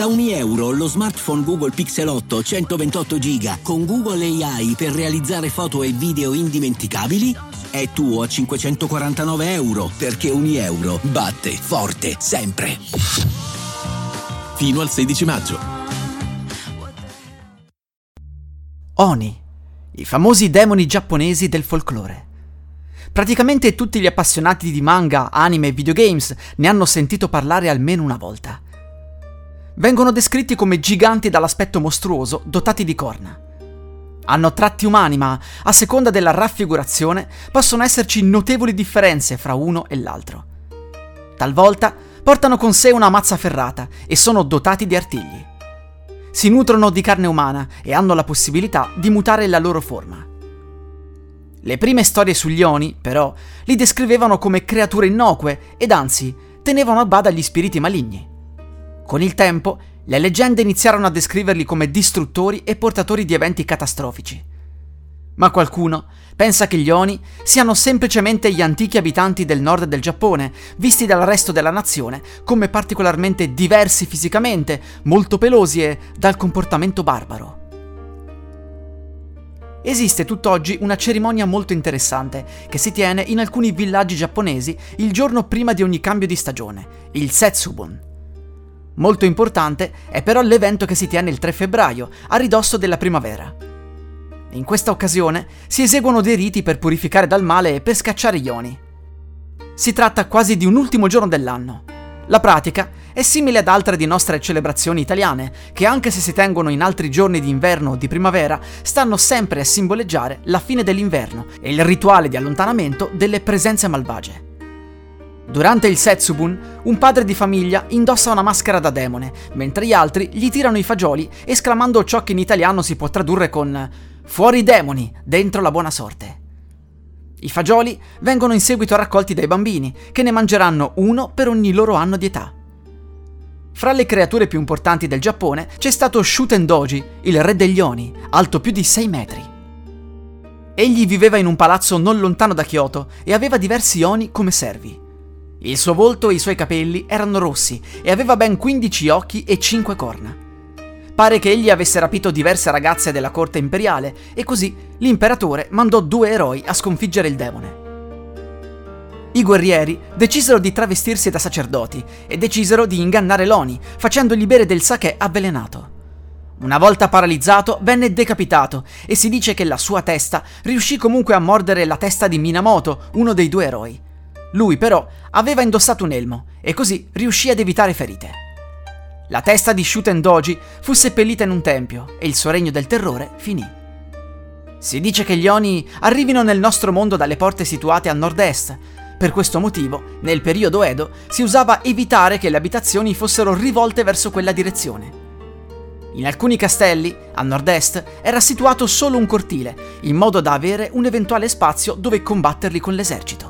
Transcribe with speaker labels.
Speaker 1: Da ogni euro lo smartphone Google Pixel 8 128 GB con Google AI per realizzare foto e video indimenticabili è tuo a 549 euro perché ogni euro batte forte sempre.
Speaker 2: Fino al 16 maggio.
Speaker 3: Oni, i famosi demoni giapponesi del folklore. Praticamente tutti gli appassionati di manga, anime e videogames ne hanno sentito parlare almeno una volta. Vengono descritti come giganti dall'aspetto mostruoso, dotati di corna. Hanno tratti umani, ma a seconda della raffigurazione possono esserci notevoli differenze fra uno e l'altro. Talvolta portano con sé una mazza ferrata e sono dotati di artigli. Si nutrono di carne umana e hanno la possibilità di mutare la loro forma. Le prime storie sugli Oni, però, li descrivevano come creature innocue ed anzi tenevano a bada gli spiriti maligni. Con il tempo, le leggende iniziarono a descriverli come distruttori e portatori di eventi catastrofici. Ma qualcuno pensa che gli Oni siano semplicemente gli antichi abitanti del nord del Giappone, visti dal resto della nazione come particolarmente diversi fisicamente, molto pelosi e dal comportamento barbaro. Esiste tutt'oggi una cerimonia molto interessante che si tiene in alcuni villaggi giapponesi il giorno prima di ogni cambio di stagione, il Setsubun. Molto importante è però l'evento che si tiene il 3 febbraio, a ridosso della primavera. In questa occasione si eseguono dei riti per purificare dal male e per scacciare gli oni. Si tratta quasi di un ultimo giorno dell'anno. La pratica è simile ad altre di nostre celebrazioni italiane, che anche se si tengono in altri giorni di inverno o di primavera, stanno sempre a simboleggiare la fine dell'inverno e il rituale di allontanamento delle presenze malvagie. Durante il Setsubun, un padre di famiglia indossa una maschera da demone, mentre gli altri gli tirano i fagioli esclamando ciò che in italiano si può tradurre con Fuori i demoni, dentro la buona sorte. I fagioli vengono in seguito raccolti dai bambini, che ne mangeranno uno per ogni loro anno di età. Fra le creature più importanti del Giappone c'è stato Shuten Doji, il re degli Oni, alto più di 6 metri. Egli viveva in un palazzo non lontano da Kyoto e aveva diversi Oni come servi. Il suo volto e i suoi capelli erano rossi e aveva ben 15 occhi e 5 corna. Pare che egli avesse rapito diverse ragazze della corte imperiale e così l'imperatore mandò due eroi a sconfiggere il demone. I guerrieri decisero di travestirsi da sacerdoti e decisero di ingannare Loni, facendogli bere del sake avvelenato. Una volta paralizzato, venne decapitato e si dice che la sua testa riuscì comunque a mordere la testa di Minamoto, uno dei due eroi. Lui però aveva indossato un elmo e così riuscì ad evitare ferite. La testa di Shuten Doji fu seppellita in un tempio e il suo regno del terrore finì. Si dice che gli Oni arrivino nel nostro mondo dalle porte situate a nord-est. Per questo motivo, nel periodo Edo, si usava evitare che le abitazioni fossero rivolte verso quella direzione. In alcuni castelli, a nord-est, era situato solo un cortile, in modo da avere un eventuale spazio dove combatterli con l'esercito.